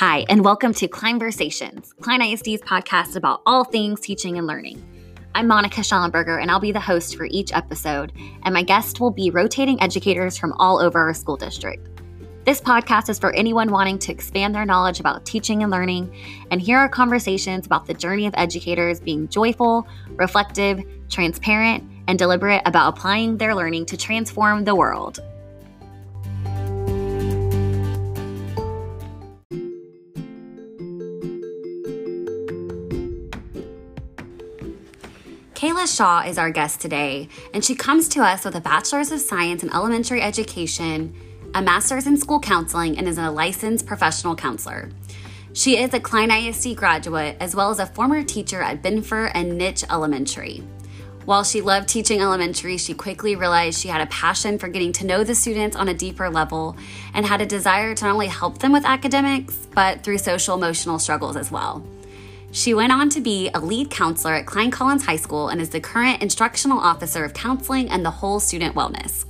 Hi, and welcome to Kleinversations, Klein ISD's podcast about all things teaching and learning. I'm Monica Schallenberger, and I'll be the host for each episode, and my guest will be rotating educators from all over our school district. This podcast is for anyone wanting to expand their knowledge about teaching and learning, and here are conversations about the journey of educators being joyful, reflective, transparent, and deliberate about applying their learning to transform the world. Kayla Shaw is our guest today, and she comes to us with a Bachelor's of Science in Elementary Education, a Master's in School Counseling, and is a licensed professional counselor. She is a Klein ISD graduate as well as a former teacher at Benfer and Nitsch Elementary. While she loved teaching elementary, she quickly realized she had a passion for getting to know the students on a deeper level and had a desire to not only help them with academics, but through social emotional struggles as well. She went on to be a lead counselor at Klein Collins High School and is the current instructional officer of counseling and the whole student wellness.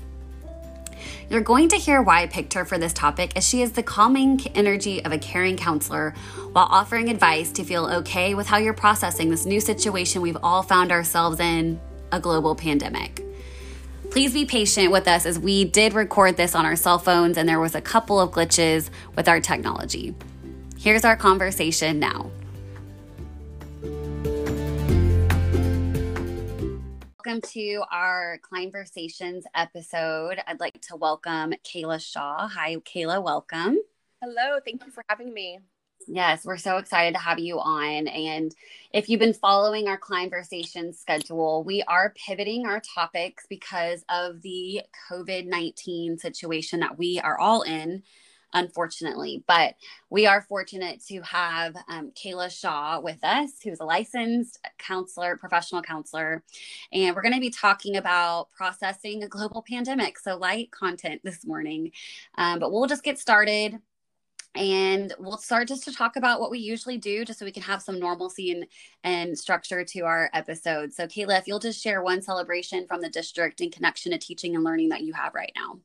You're going to hear why I picked her for this topic, as she is the calming energy of a caring counselor while offering advice to feel okay with how you're processing this new situation we've all found ourselves in a global pandemic. Please be patient with us as we did record this on our cell phones and there was a couple of glitches with our technology. Here's our conversation now. Welcome to our Kleinversations episode. I'd like to welcome Kayla Shaw. Hi, Kayla, welcome. Hello, thank you for having me. Yes, we're so excited to have you on. And if you've been following our Kleinversations schedule, we are pivoting our topics because of the COVID 19 situation that we are all in unfortunately. But we are fortunate to have um, Kayla Shaw with us, who's a licensed counselor, professional counselor. And we're going to be talking about processing a global pandemic. So, light content this morning. Um, but we'll just get started and we'll start just to talk about what we usually do just so we can have some normalcy and, and structure to our episode so kayla if you'll just share one celebration from the district in connection to teaching and learning that you have right now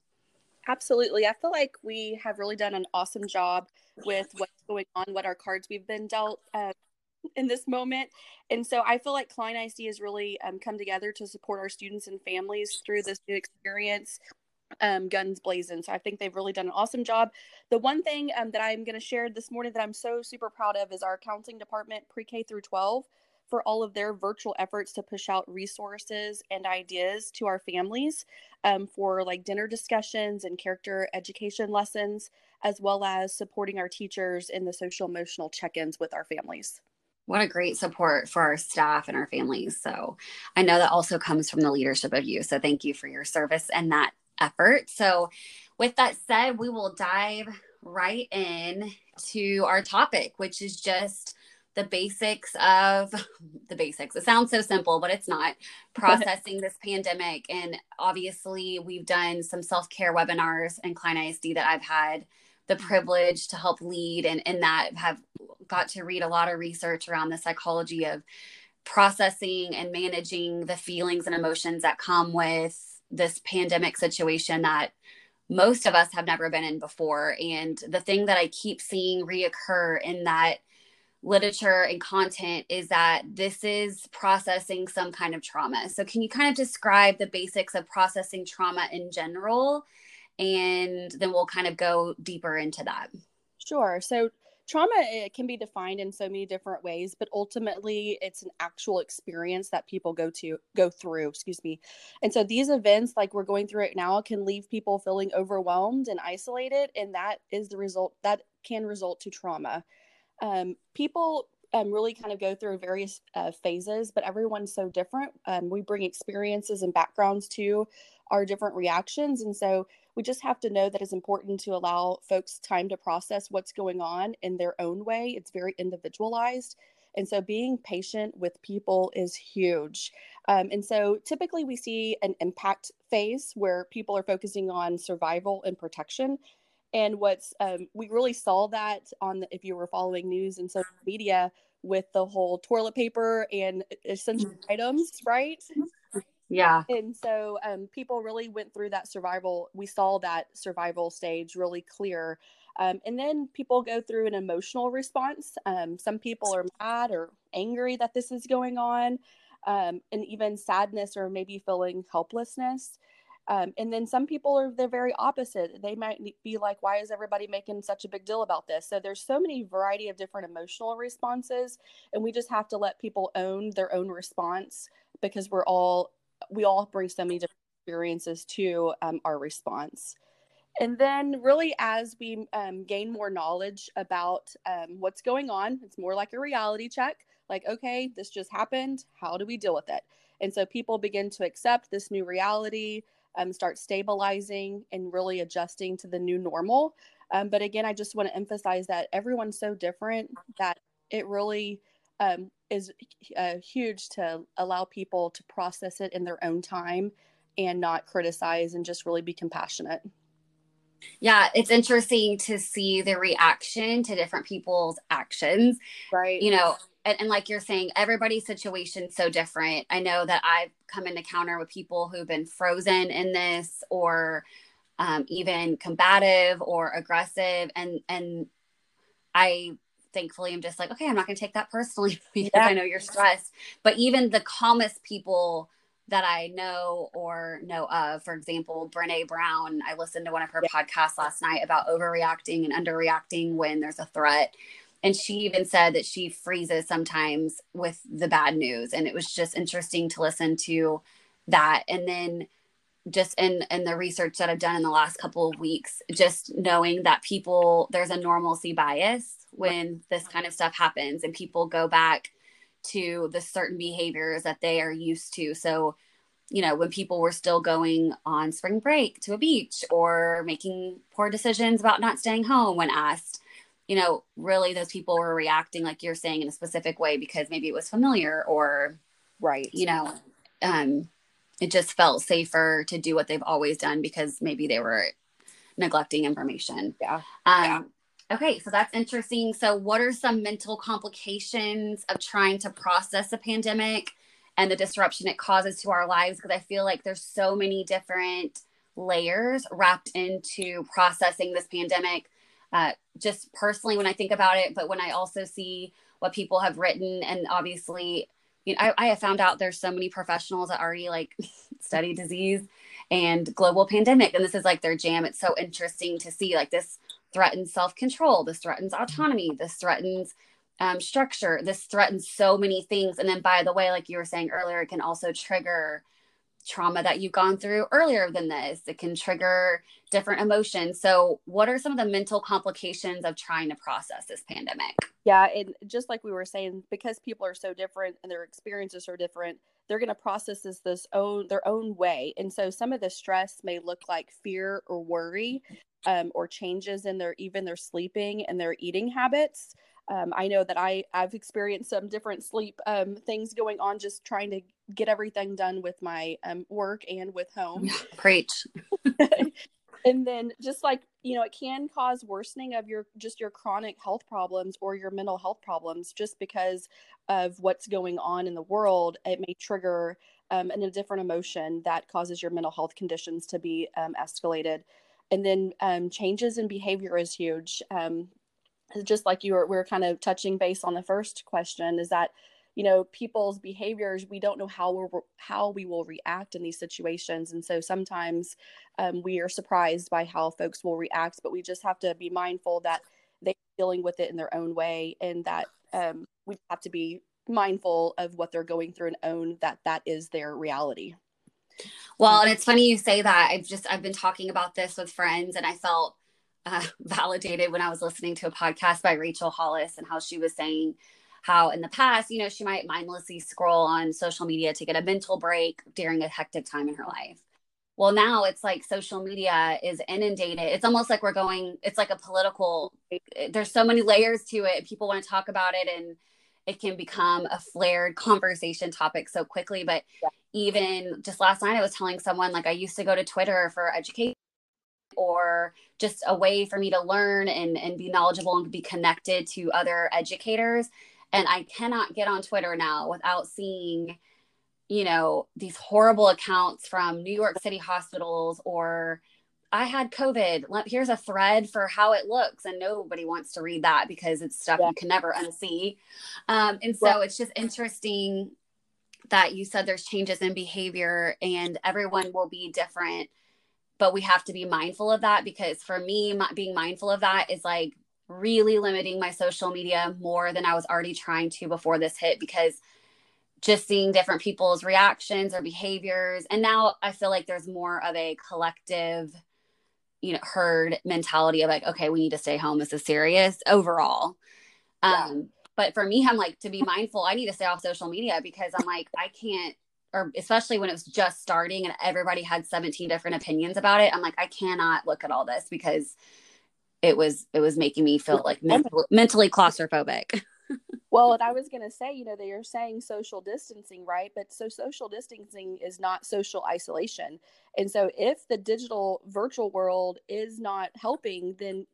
Absolutely. I feel like we have really done an awesome job with what's going on, what our cards we've been dealt uh, in this moment. And so I feel like Klein ISD has really um, come together to support our students and families through this new experience, um, guns blazing. So I think they've really done an awesome job. The one thing um, that I'm going to share this morning that I'm so super proud of is our counseling department, pre K through 12 for all of their virtual efforts to push out resources and ideas to our families um, for like dinner discussions and character education lessons, as well as supporting our teachers in the social emotional check ins with our families. What a great support for our staff and our families. So I know that also comes from the leadership of you. So thank you for your service and that effort. So, with that said, we will dive right in to our topic, which is just the basics of the basics. It sounds so simple, but it's not. Processing this pandemic. And obviously, we've done some self care webinars in Klein ISD that I've had the mm-hmm. privilege to help lead, and in that have got to read a lot of research around the psychology of processing and managing the feelings and emotions that come with this pandemic situation that most of us have never been in before. And the thing that I keep seeing reoccur in that literature and content is that this is processing some kind of trauma. So, can you kind of describe the basics of processing trauma in general? And then we'll kind of go deeper into that. Sure. So, trauma it can be defined in so many different ways but ultimately it's an actual experience that people go to go through excuse me and so these events like we're going through right now can leave people feeling overwhelmed and isolated and that is the result that can result to trauma um, people um, really kind of go through various uh, phases, but everyone's so different. Um, we bring experiences and backgrounds to our different reactions. And so we just have to know that it's important to allow folks time to process what's going on in their own way. It's very individualized. And so being patient with people is huge. Um, and so typically we see an impact phase where people are focusing on survival and protection and what's um, we really saw that on the, if you were following news and social media with the whole toilet paper and essential mm-hmm. items, right? Yeah. And so um, people really went through that survival. We saw that survival stage really clear. Um, and then people go through an emotional response. Um, some people are mad or angry that this is going on, um, and even sadness or maybe feeling helplessness. Um, and then some people are the very opposite. They might be like, why is everybody making such a big deal about this? So there's so many variety of different emotional responses. And we just have to let people own their own response because we're all, we all bring so many different experiences to um, our response. And then, really, as we um, gain more knowledge about um, what's going on, it's more like a reality check like, okay, this just happened. How do we deal with it? And so people begin to accept this new reality um, start stabilizing and really adjusting to the new normal. Um, but again, I just want to emphasize that everyone's so different that it really um, is uh, huge to allow people to process it in their own time and not criticize and just really be compassionate. Yeah, it's interesting to see the reaction to different people's actions. Right. You know, and, and, like you're saying, everybody's situation so different. I know that I've come into counter with people who've been frozen in this or um, even combative or aggressive. And, and I thankfully am just like, okay, I'm not going to take that personally because yeah. I know you're stressed. But even the calmest people that I know or know of, for example, Brene Brown, I listened to one of her yeah. podcasts last night about overreacting and underreacting when there's a threat and she even said that she freezes sometimes with the bad news. And it was just interesting to listen to that. And then just in in the research that I've done in the last couple of weeks just knowing that people there's a normalcy bias when this kind of stuff happens and people go back to the certain behaviors that they are used to. So you know when people were still going on spring break to a beach or making poor decisions about not staying home when asked you know, really those people were reacting like you're saying in a specific way because maybe it was familiar or right, you know, um it just felt safer to do what they've always done because maybe they were neglecting information. Yeah. Um yeah. Okay, so that's interesting. So, what are some mental complications of trying to process a pandemic and the disruption it causes to our lives? Because I feel like there's so many different layers wrapped into processing this pandemic uh, just personally when I think about it, but when I also see what people have written, and obviously, you know, I, I have found out there's so many professionals that already like study disease and global pandemic, and this is like their jam. It's so interesting to see like this threatens self control, this threatens autonomy, this threatens um, structure, this threatens so many things. And then, by the way, like you were saying earlier, it can also trigger trauma that you've gone through earlier than this. It can trigger different emotions. So, what are some of the mental complications of trying to process this pandemic? Yeah, and just like we were saying, because people are so different and their experiences are different, they're going to process this this own their own way. And so, some of the stress may look like fear or worry, um, or changes in their even their sleeping and their eating habits. Um, I know that I I've experienced some different sleep um, things going on, just trying to get everything done with my um, work and with home. Preach. and then just like you know, it can cause worsening of your just your chronic health problems or your mental health problems just because of what's going on in the world. It may trigger um, a different emotion that causes your mental health conditions to be um, escalated. And then um, changes in behavior is huge. Um, just like you were, we are kind of touching base on the first question is that you know people's behaviors we don't know how we're how we will react in these situations. And so sometimes um, we are surprised by how folks will react but we just have to be mindful that they're dealing with it in their own way and that um, we have to be mindful of what they're going through and own that that is their reality. Well and it's funny you say that. I've just i've been talking about this with friends and i felt uh, validated when I was listening to a podcast by Rachel Hollis and how she was saying how in the past, you know, she might mindlessly scroll on social media to get a mental break during a hectic time in her life. Well, now it's like social media is inundated. It's almost like we're going, it's like a political, there's so many layers to it. People want to talk about it and it can become a flared conversation topic so quickly. But yeah. even just last night, I was telling someone like I used to go to Twitter for education or just a way for me to learn and, and be knowledgeable and be connected to other educators. And I cannot get on Twitter now without seeing you know, these horrible accounts from New York City hospitals or I had COVID. Here's a thread for how it looks. And nobody wants to read that because it's stuff yeah. you can never unsee. Um, and so yeah. it's just interesting that you said there's changes in behavior and everyone will be different. But we have to be mindful of that because for me, being mindful of that is like really limiting my social media more than I was already trying to before this hit because just seeing different people's reactions or behaviors. And now I feel like there's more of a collective, you know, herd mentality of like, okay, we need to stay home. This is serious overall. Yeah. Um, but for me, I'm like, to be mindful, I need to stay off social media because I'm like, I can't, or especially when it was just starting and everybody had 17 different opinions about it. I'm like, I cannot look at all this because it was, it was making me feel like mental, mentally claustrophobic. well, and I was going to say, you know, they are saying social distancing, right? But so social distancing is not social isolation. And so if the digital virtual world is not helping, then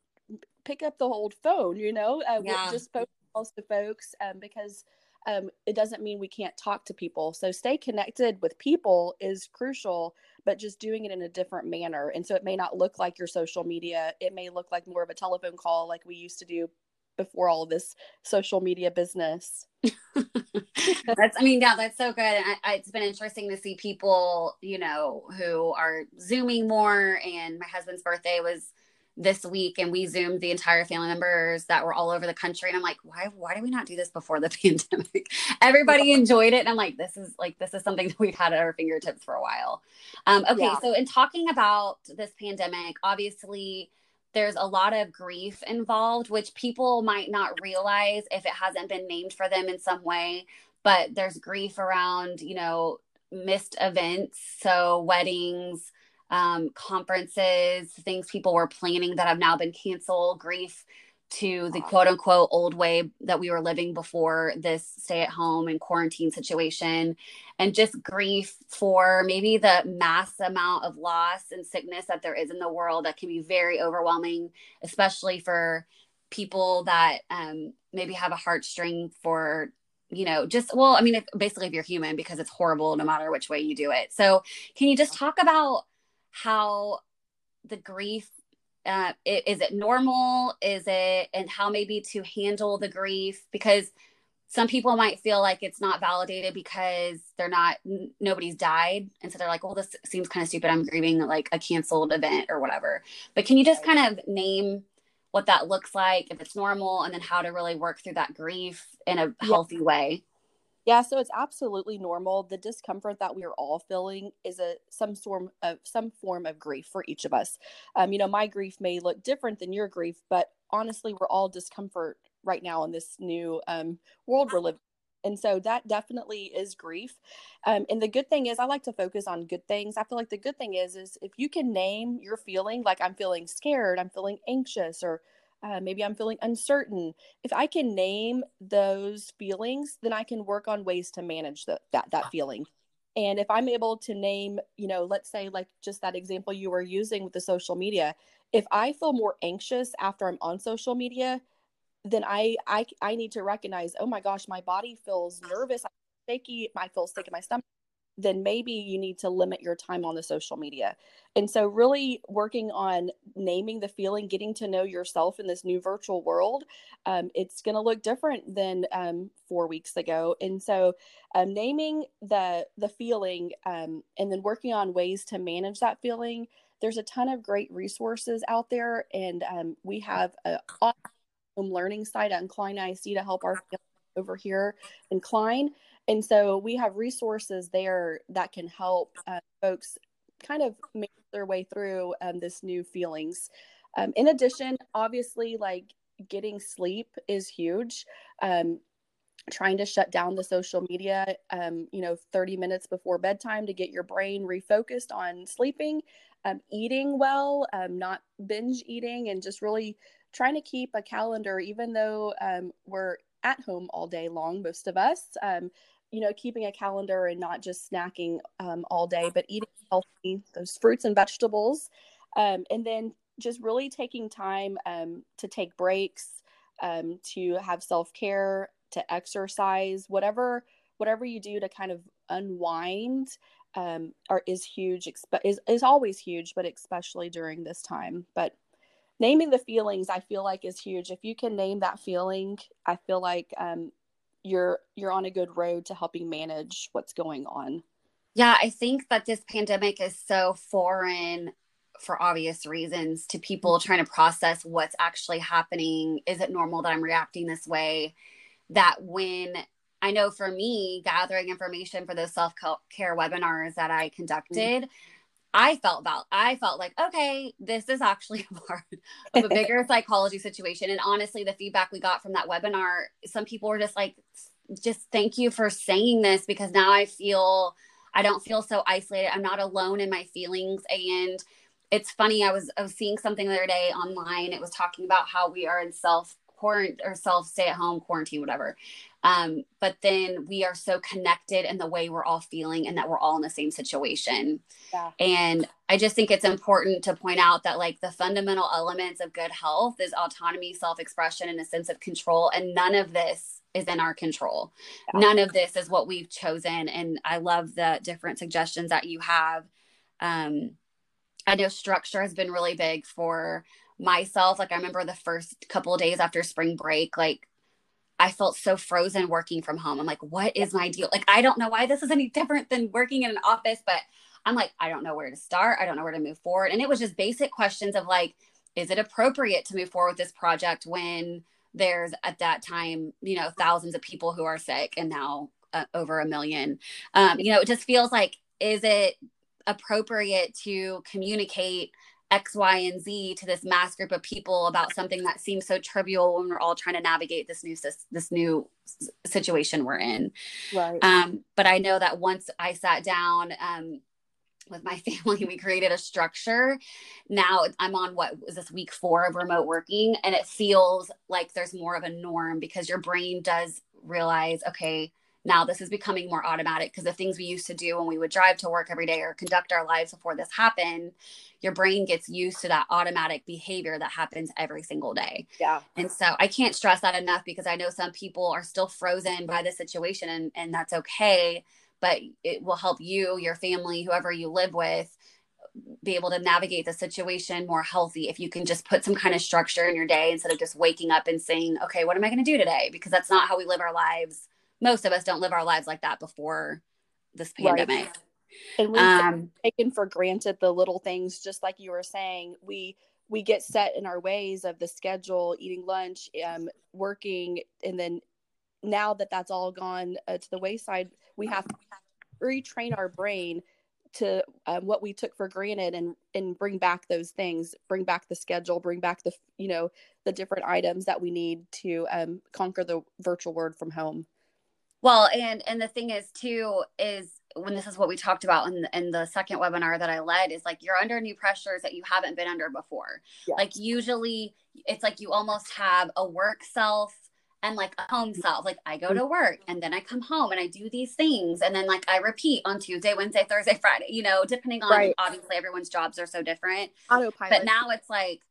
pick up the old phone, you know, uh, yeah. just post to folks um, because um, it doesn't mean we can't talk to people. So stay connected with people is crucial, but just doing it in a different manner. And so it may not look like your social media. It may look like more of a telephone call like we used to do before all this social media business. that's, I mean, yeah, that's so good. I, I, it's been interesting to see people, you know, who are zooming more. And my husband's birthday was this week, and we zoomed the entire family members that were all over the country. And I'm like, why, why did we not do this before the pandemic? Everybody enjoyed it, and I'm like, this is like this is something that we've had at our fingertips for a while. Um, okay, yeah. so in talking about this pandemic, obviously there's a lot of grief involved, which people might not realize if it hasn't been named for them in some way. But there's grief around, you know, missed events. So, weddings, um, conferences, things people were planning that have now been canceled, grief to the quote unquote old way that we were living before this stay at home and quarantine situation. And just grief for maybe the mass amount of loss and sickness that there is in the world that can be very overwhelming especially for people that um, maybe have a heartstring for you know just well i mean if, basically if you're human because it's horrible no matter which way you do it. So can you just talk about how the grief uh, is it normal? Is it and how maybe to handle the grief? Because some people might feel like it's not validated because they're not nobody's died. And so they're like well this seems kind of stupid. I'm grieving like a canceled event or whatever. But can you just kind of name what that looks like if it's normal and then how to really work through that grief in a healthy yeah. way yeah, so it's absolutely normal. The discomfort that we are all feeling is a some form of some form of grief for each of us. Um, you know, my grief may look different than your grief, but honestly, we're all discomfort right now in this new um, world we're living. And so that definitely is grief. Um, and the good thing is, I like to focus on good things. I feel like the good thing is, is if you can name your feeling, like I'm feeling scared, I'm feeling anxious, or uh, maybe I'm feeling uncertain. If I can name those feelings, then I can work on ways to manage the, that that feeling. And if I'm able to name, you know, let's say like just that example you were using with the social media, if I feel more anxious after I'm on social media, then I I I need to recognize, oh my gosh, my body feels nervous, I'm shaky, I feel sick in my stomach then maybe you need to limit your time on the social media. And so, really working on naming the feeling, getting to know yourself in this new virtual world, um, it's going to look different than um, four weeks ago. And so, um, naming the the feeling um, and then working on ways to manage that feeling. There's a ton of great resources out there, and um, we have a awesome learning site at in Klein ISD to help our over here in Klein and so we have resources there that can help uh, folks kind of make their way through um, this new feelings. Um, in addition, obviously, like getting sleep is huge. Um, trying to shut down the social media, um, you know, 30 minutes before bedtime to get your brain refocused on sleeping, um, eating well, um, not binge eating, and just really trying to keep a calendar, even though we're at home all day long, most of us. Um, you know, keeping a calendar and not just snacking um, all day, but eating healthy, those fruits and vegetables. Um, and then just really taking time um, to take breaks, um, to have self care, to exercise, whatever whatever you do to kind of unwind um, are is huge. is is always huge, but especially during this time. But naming the feelings, I feel like is huge. If you can name that feeling, I feel like um, you're you're on a good road to helping manage what's going on. Yeah, I think that this pandemic is so foreign for obvious reasons to people mm-hmm. trying to process what's actually happening. Is it normal that I'm reacting this way? That when I know for me, gathering information for those self care webinars that I mm-hmm. I felt about I felt like okay, this is actually a part of a bigger psychology situation. And honestly, the feedback we got from that webinar, some people were just like, just thank you for saying this because now I feel I don't feel so isolated. I'm not alone in my feelings. And it's funny, I was I was seeing something the other day online. It was talking about how we are in self quarantine or self stay at home quarantine, whatever. Um, but then we are so connected in the way we're all feeling and that we're all in the same situation. Yeah. And I just think it's important to point out that like the fundamental elements of good health is autonomy, self-expression, and a sense of control. And none of this is in our control. Yeah. None of this is what we've chosen. And I love the different suggestions that you have. Um, I know structure has been really big for myself. Like I remember the first couple of days after spring break, like I felt so frozen working from home. I'm like, what is my deal? Like, I don't know why this is any different than working in an office, but I'm like, I don't know where to start. I don't know where to move forward. And it was just basic questions of like, is it appropriate to move forward with this project when there's at that time, you know, thousands of people who are sick and now uh, over a million? Um, you know, it just feels like, is it appropriate to communicate X, Y, and Z to this mass group of people about something that seems so trivial when we're all trying to navigate this new this new situation we're in. Right. Um, but I know that once I sat down um, with my family, we created a structure. Now I'm on what is this week four of remote working, and it feels like there's more of a norm because your brain does realize, okay, now this is becoming more automatic because the things we used to do when we would drive to work every day or conduct our lives before this happened your brain gets used to that automatic behavior that happens every single day. Yeah. And so i can't stress that enough because i know some people are still frozen by the situation and and that's okay but it will help you your family whoever you live with be able to navigate the situation more healthy if you can just put some kind of structure in your day instead of just waking up and saying okay what am i going to do today? Because that's not how we live our lives most of us don't live our lives like that before this pandemic. Right. And we've um, taken for granted the little things, just like you were saying. We we get set in our ways of the schedule, eating lunch, um, working, and then now that that's all gone uh, to the wayside, we have to retrain our brain to um, what we took for granted and and bring back those things bring back the schedule bring back the you know the different items that we need to um, conquer the virtual world from home well, and and the thing is too is when this is what we talked about in the, in the second webinar that I led is like you're under new pressures that you haven't been under before. Like usually it's like you almost have a work self and like a home self. Like I go to work and then I come home and I do these things and then like I repeat on Tuesday, Wednesday, Thursday, Friday, you know, depending on right. obviously everyone's jobs are so different. Autopilot. But now it's like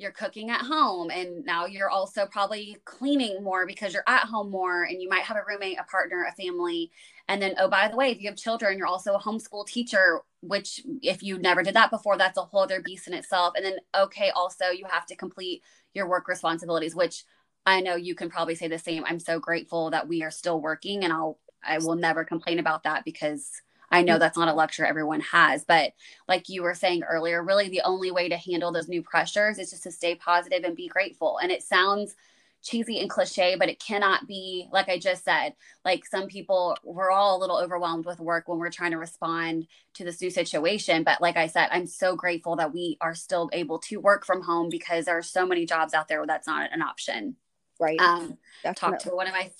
you're cooking at home and now you're also probably cleaning more because you're at home more and you might have a roommate a partner a family. And then oh by the way if you have children you're also a homeschool teacher which if you never did that before that's a whole other beast in itself. And then okay also you have to complete your work responsibilities which i know you can probably say the same. I'm so grateful that we are still working and i'll i will never complain about that because I know mm. that's not a luxury everyone has, but like you were saying earlier, really the only way to handle those new pressures is just to stay positive and be grateful. And it sounds cheesy and cliche, but it cannot be like I just said. Like some people, we're all a little overwhelmed with work when we're trying to respond to this new situation. But like I said, I'm so grateful that we are still able to work from home because there are so many jobs out there where that's not an option right. Um talked to one of my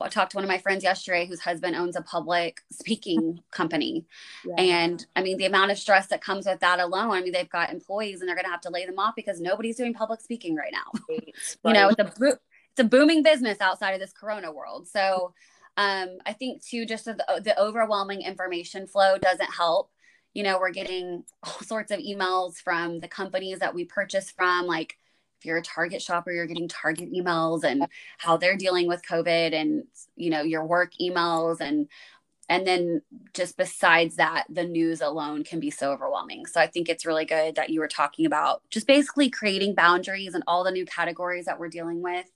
well, talked to one of my friends yesterday whose husband owns a public speaking company. Yeah. and i mean the amount of stress that comes with that alone i mean they've got employees and they're going to have to lay them off because nobody's doing public speaking right now. Right. you know it's a it's a booming business outside of this corona world. So um i think too just the, the overwhelming information flow doesn't help. You know we're getting all sorts of emails from the companies that we purchase from like you're a Target shopper, you're getting Target emails and how they're dealing with COVID and, you know, your work emails. And and then just besides that the news alone can be so overwhelming so i think it's really good that you were talking about just basically creating boundaries and all the new categories that we're dealing with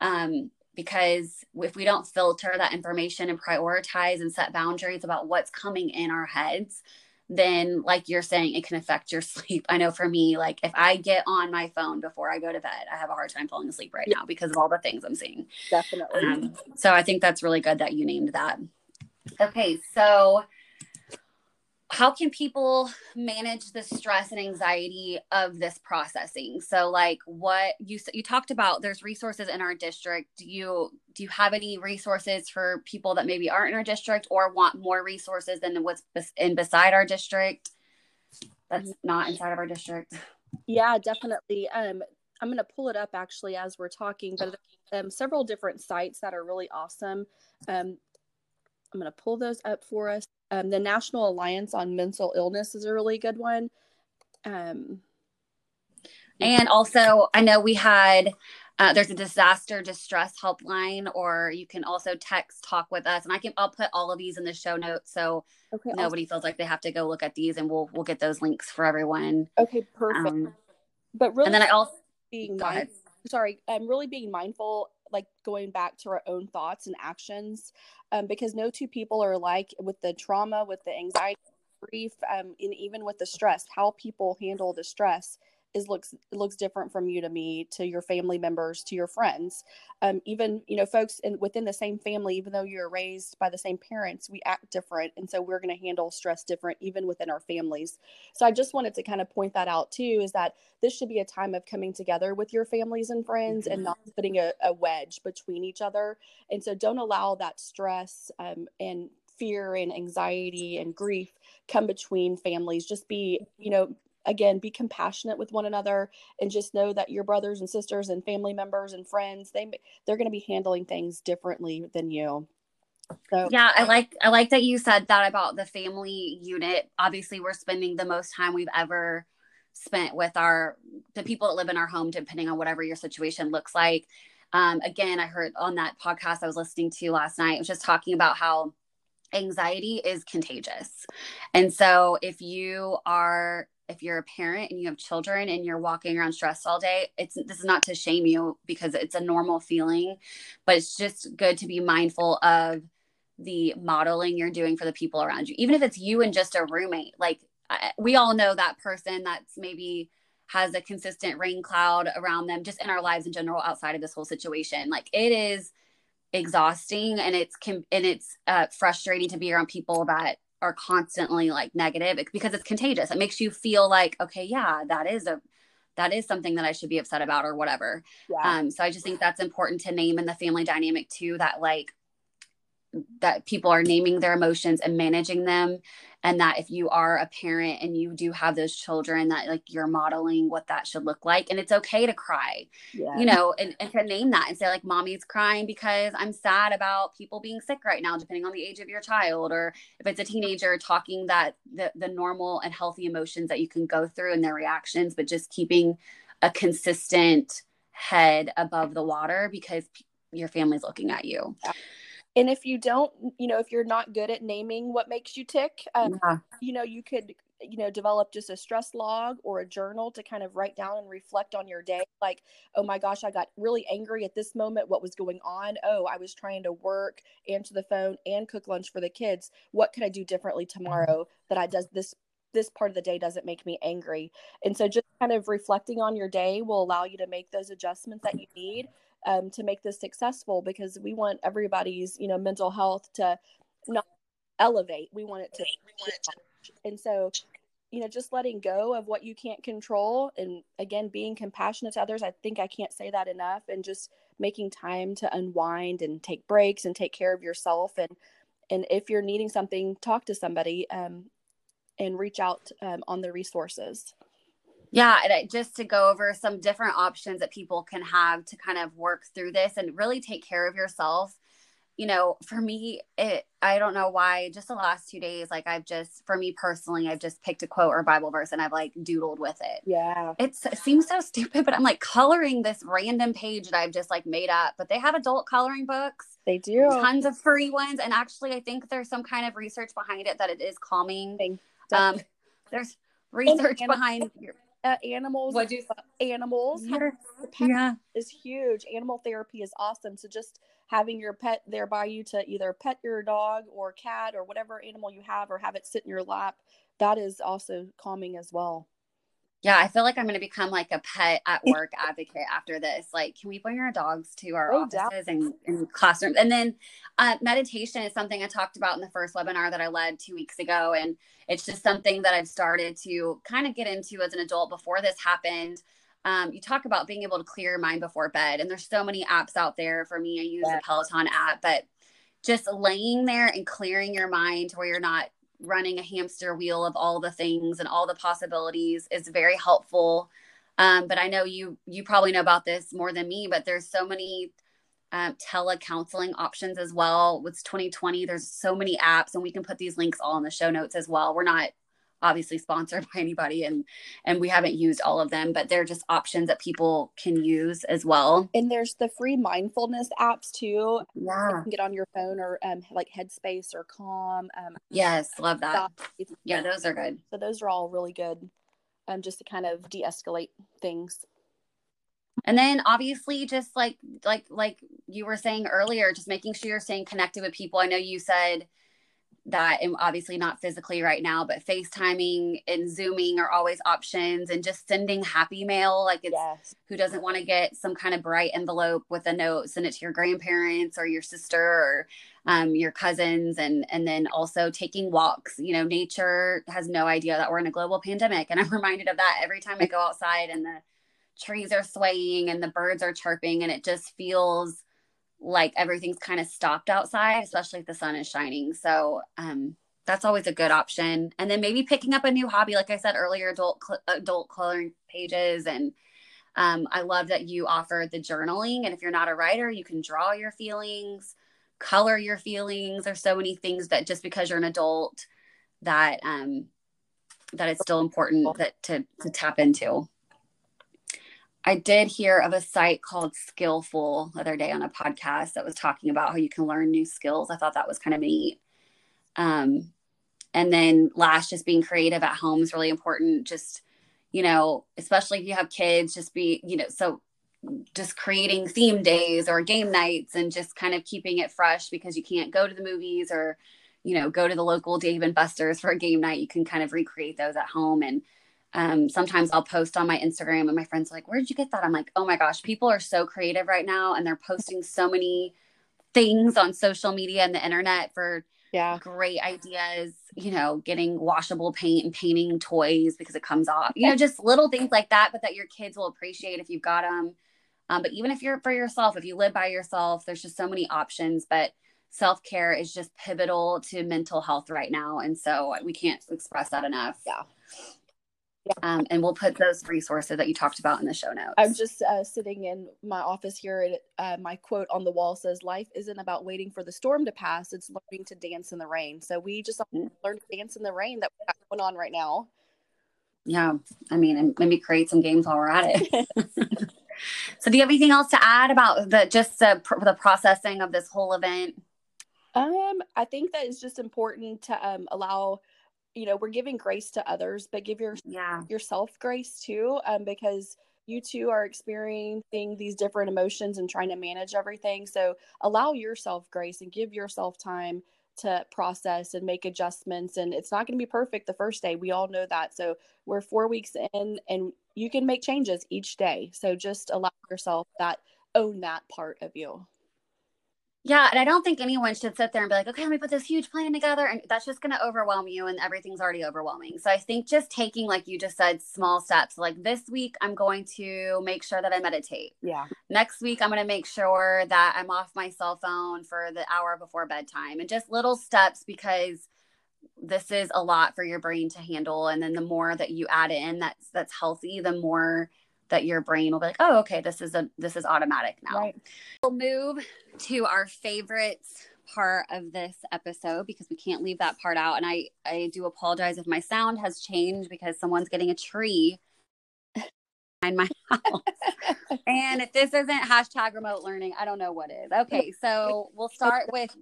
um, because if we don't filter that information and prioritize and set boundaries about what's coming in our heads then like you're saying it can affect your sleep. I know for me like if i get on my phone before i go to bed i have a hard time falling asleep right now because of all the things i'm seeing. Definitely. Um, so i think that's really good that you named that. Okay, so how can people manage the stress and anxiety of this processing? So like what you you talked about there's resources in our district. Do you do you have any resources for people that maybe aren't in our district or want more resources than what's in beside our district? That's not inside of our district. Yeah definitely. Um i'm going to pull it up actually as we're talking but um, several different sites that are really awesome. Um, I'm going to pull those up for us. Um, the National Alliance on Mental Illness is a really good one. Um, and also, I know we had uh, there's a disaster distress helpline, or you can also text talk with us, and I can I'll put all of these in the show notes so okay, nobody awesome. feels like they have to go look at these, and we'll we'll get those links for everyone. Okay, perfect. Um, but really, and then I also being mind- sorry, I'm really being mindful like going back to our own thoughts and actions um, because no two people are alike with the trauma with the anxiety grief um, and even with the stress how people handle the stress is looks looks different from you to me to your family members to your friends. Um, even you know folks in within the same family even though you're raised by the same parents we act different and so we're going to handle stress different even within our families. So i just wanted to kind of point that out too is that this should be a time of coming together with your families and friends and not putting a, a wedge between each other. And so don't allow that stress um, and fear and anxiety and grief come between families. Just be you know again be compassionate with one another and just know that your brothers and sisters and family members and friends they they're going to be handling things differently than you. So yeah i like i like that you said that about the family unit. Obviously we're spending the most time we've ever spent with our the people that live in our home depending on whatever your situation looks like. Um, again i heard on that podcast i was listening to last night it was just talking about how anxiety is contagious. And so if you are if you're a parent and you have children and you're walking around stressed all day it's this is not to shame you because it's a normal feeling but it's just good to be mindful of the modeling you're doing for the people around you. Even if it's you and just a roommate like we all know that person that's maybe has a consistent rain cloud around them just in our lives in general outside of this whole situation. Like it is exhausting and it's and it's uh, frustrating to be around people that are constantly like negative because it's contagious. It makes you feel like, okay, yeah, that is a that is something that I should be upset about or whatever. Yeah. Um, so I just think that's important to name in the family dynamic too, that like that people are naming their emotions and managing them. And that if you are a parent and you do have those children that like you're modeling what that should look like and it's okay to cry yeah. you know and, and to name that and say like mommy's crying because i'm sad about people being sick right now depending on the age of your child or if it's a teenager talking that the, the normal and healthy emotions that you can go through and their reactions but just keeping a consistent head above the water because p- your family's looking at you. Yeah and if you don't you know if you're not good at naming what makes you tick um, yeah. you know you could you know develop just a stress log or a journal to kind of write down and reflect on your day like oh my gosh i got really angry at this moment. What was going on? Oh i was trying to work answer the phone and cook lunch for the kids. What could i do differently tomorrow that i does this this part of the day doesn't make me angry? And so just kind of reflecting on your day will allow you to make those adjustments that you need um, to make this successful because we want everybody's you know mental health to not elevate. We want it to, we want it to. and so you know just letting go of what you can't control and again being compassionate to others i think i can't say that enough and just making time to unwind and take breaks and take care of yourself. And and if you're needing something talk to somebody um, and reach out um, on the resources yeah, and just to go over some different options that people can have to kind of work through this and really take care of yourself. you know, for me, it, I don't know why, just the last two days, like I've just, for me personally, I've just picked a quote or Bible verse and I've like doodled with it. Yeah. It's, it seems so stupid, but I'm like coloring this random page that I've just like made up. But they have adult coloring books. They do. Tons of free ones. And actually, I think there's some kind of research behind it that it is calming. Um, there's research behind your, uh, animals. What do you, animals? Yeah. Is huge. Animal therapy is awesome. So just having your pet there by you to either pet your dog or cat or whatever animal you have or have it sit in your lap, that is also calming as well. Yeah, I feel like I'm going to become like a pet at work advocate after this. Like, can we bring our dogs to our oh, offices and, and, classrooms? And then uh, meditation is something I talked about in the first webinar that I led two weeks ago. And it's just something that I've started to kind of get into as an adult before this happened. Um, you talk about being able to clear your mind before bed, and there's so many apps out there. For me, I use yeah. the Peloton app, but just laying there and clearing your mind to where you're not running a hamster wheel of all the things and all the possibilities is very helpful. Um, but I know you you probably know about this more than me, but there's so many um, telecounseling options as well. With 2020, there's so many apps, and we can put these links all in the show notes as well. We're not obviously sponsored by anybody and and we haven't used all of them but they're just options that people can use as well. And there's the free mindfulness apps too. Yeah. you can get on your phone or um, like headspace or calm um, yes love that. Yeah those are good. So those are all really good um just to kind of de-escalate things. And then obviously just like like like you were saying earlier just making sure you're staying connected with people. I know you said that and obviously not physically right now but facetiming and zooming are always options and just sending happy mail like it's yes. who doesn't want to get some kind of bright envelope with a note send it to your grandparents or your sister or um, your cousins and and then also taking walks you know nature has no idea that we're in a global pandemic and i'm reminded of that every time i go outside and the trees are swaying and the birds are chirping and it just feels like everything's kind of stopped outside, especially if the sun is shining. So um, that's always a good option. And then maybe picking up a new hobby, like I said earlier, adult cl- adult coloring pages. And um, I love that you offer the journaling. And if you're not a writer, you can draw your feelings, color your feelings. There's so many things that just because you're an adult, that um, that it's still important that to to tap into. I did hear of a site called Skillful the other day on a podcast that was talking about how you can learn new skills. I thought that was kind of neat. Um, and then last, just being creative at home is really important. Just, you know, especially if you have kids, just be, you know, so just creating theme days or game nights and just kind of keeping it fresh because you can't go to the movies or, you know, go to the local Dave and Buster's for a game night. You can kind of recreate those at home and um, sometimes I'll post on my Instagram and my friends are like, Where did you get that? I'm like, Oh my gosh, people are so creative right now and they're posting so many things on social media and the internet for yeah. great ideas you know getting washable paint and painting toys because it comes off you know just little things like that but that your kids will appreciate if you've got them um, but even if you're for yourself if you live by yourself there's just so many options but self-care is just pivotal to mental health right now and so we can't express that enough. Yeah yeah. Um, and we'll put those resources that you talked about in the show notes. I'm just uh, sitting in my office here, and uh, my quote on the wall says, "Life isn't about waiting for the storm to pass; it's learning to dance in the rain." So we just mm-hmm. learn to dance in the rain that we have going on right now. Yeah, I mean, and maybe create some games while we're at it. so, do you have anything else to add about the just the, the processing of this whole event? Um, I think that it's just important to um, allow you know we're giving grace to others but give your yeah. yourself grace too um, because you too are experiencing these different emotions and trying to manage everything. So allow yourself grace and give yourself time to process and make adjustments and it's not going to be perfect the first day we all know that. So we're four weeks in and you can make changes each day. So just allow yourself that own that part of you yeah, and I don't think anyone should sit there and be like, okay, let me put this huge plan together. And that's just going to overwhelm you, and everything's already overwhelming. So I think just taking, like you just said, small steps. Like this week, I'm going to make sure that I meditate. Yeah. Next week, I'm going to make sure that I'm off my cell phone for the hour before bedtime and just little steps because this is a lot for your brain to handle. And then the more that you add in that's that's healthy, the more that your brain will be like, oh, okay, this is a this is automatic now. Right. We'll move to our favorite part of this episode because we can't leave that part out. And I I do apologize if my sound has changed because someone's getting a tree in my house. and if this isn't hashtag remote learning, I don't know what is. Okay, so we'll start with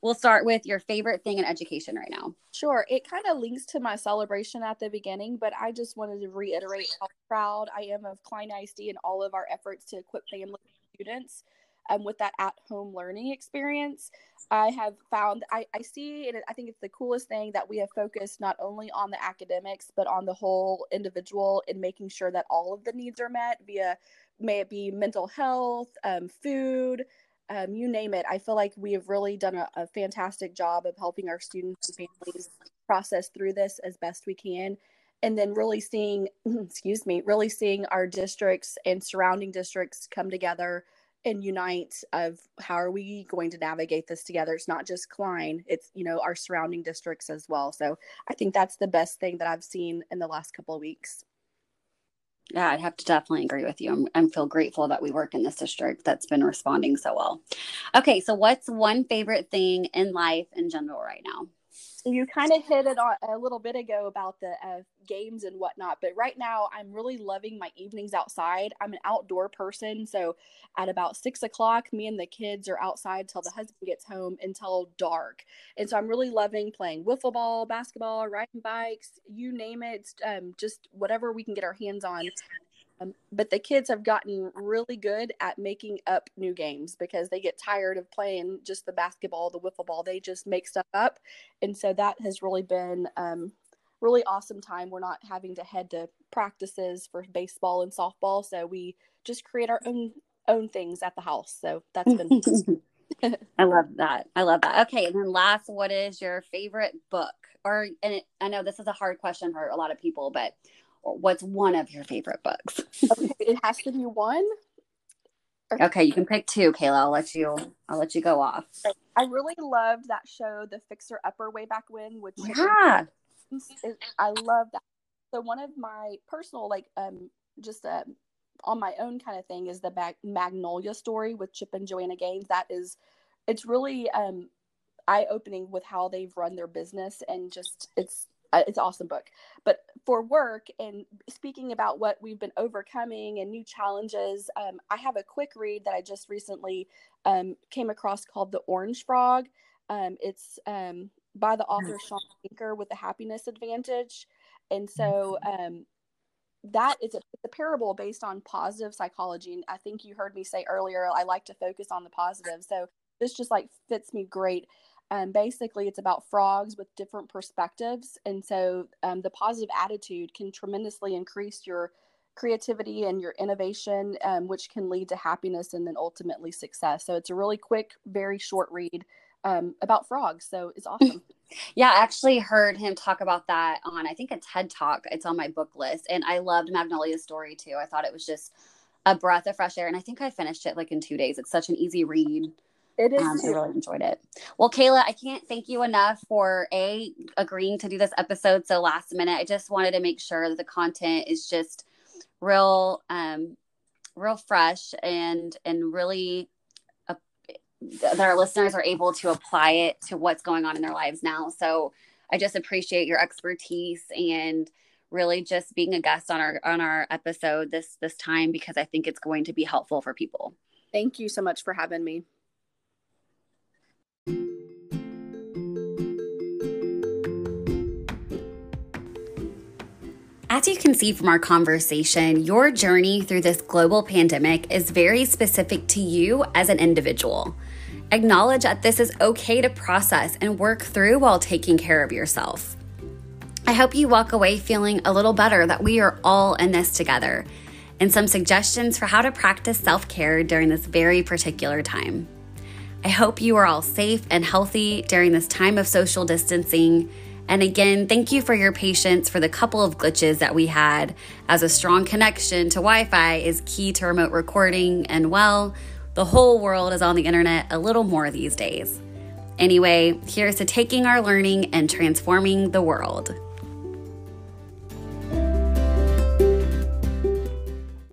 we'll start with your favorite thing in education right now. Sure. It kind of links to my celebration at the beginning, but I just wanted to reiterate how proud I am of Klein ISD and all of our efforts to equip family students um, with that at home learning experience. I have found, I, I see, and I think it's the coolest thing that we have focused not only on the academics, but on the whole individual in making sure that all of the needs are met via, may it be mental health, um, food, um, you name it. I feel like we have really done a, a fantastic job of helping our students and families process through this as best we can. And then really seeing excuse me really seeing our districts and surrounding districts come together and unite of how are we going to navigate this together. It's not just klein it's you know our surrounding districts as well. So i think that's the best thing that i've seen in the last couple of weeks yeah i'd have to definitely agree with you. I'm, feel grateful that we work in this district that's been responding so well. Okay so what's one favorite thing in life in general right now you kind of hit it on a little bit ago about the uh, games and whatnot but right now i'm really loving my evenings outside. I'm an outdoor person so at about six o'clock me and the kids are outside till the husband gets home until dark. And so i'm really loving playing wiffle ball basketball riding bikes you name it um, just whatever we can get our hands on um, but the kids have gotten really good at making up new games because they get tired of playing just the basketball, the wiffle ball. They just make stuff up. And so that has really been um, really awesome time. We're not having to head to practices for baseball and softball. So we just create our own own things at the house. So that's been I love that. I love that. Okay, and then last, what is your favorite book? Or and it, I know this is a hard question for a lot of people, but what's one of your favorite books? okay, it has to be one. Okay, you can pick two, Kayla. I'll let you. I'll let you go off. I really loved that show, The Fixer Upper, way back when. Which yeah, I love that. So one of my personal, like, um, just uh, on my own kind of thing is the Mag- Magnolia story with Chip and Joanna Gaines. That is, it's really um eye opening with how they've run their business and just it's it's an awesome book. But for work and speaking about what we've been overcoming and new challenges, um, I have a quick read that I just recently um, came across called The Orange Frog. Um, it's um, by the author Shawn Achor with the Happiness Advantage. And so um, that is a, a, parable based on positive psychology. And I think you heard me say earlier, I like to focus on the positive. So this just like fits me great um, basically it's about frogs with different perspectives and so um, the positive attitude can tremendously increase your creativity and your innovation um, which can lead to happiness and then ultimately success. So it's a really quick very short read um, about frogs so it's awesome. Yeah i actually heard him talk about that on i think a ted talk. It's on my book list and i loved magnolia's story too. I thought it was just a breath of fresh air and i think i finished it like in two days. It's such an easy read it is. Um, I really enjoyed it. Well, Kayla, I can't thank you enough for a agreeing to do this episode so last minute. I just wanted to make sure that the content is just real, um, real fresh and and really uh, that our listeners are able to apply it to what's going on in their lives now. So I just appreciate your expertise and really just being a guest on our on our episode this this time because I think it's going to be helpful for people. Thank you so much for having me. As you can see from our conversation, your journey through this global pandemic is very specific to you as an individual. Acknowledge that this is okay to process and work through while taking care of yourself. I hope you walk away feeling a little better that we are all in this together and some suggestions for how to practice self care during this very particular time. I hope you are all safe and healthy during this time of social distancing and again, thank you for your patience for the couple of glitches that we had, as a strong connection to Wi Fi is key to remote recording, and well, the whole world is on the internet a little more these days. Anyway, here's to taking our learning and transforming the world.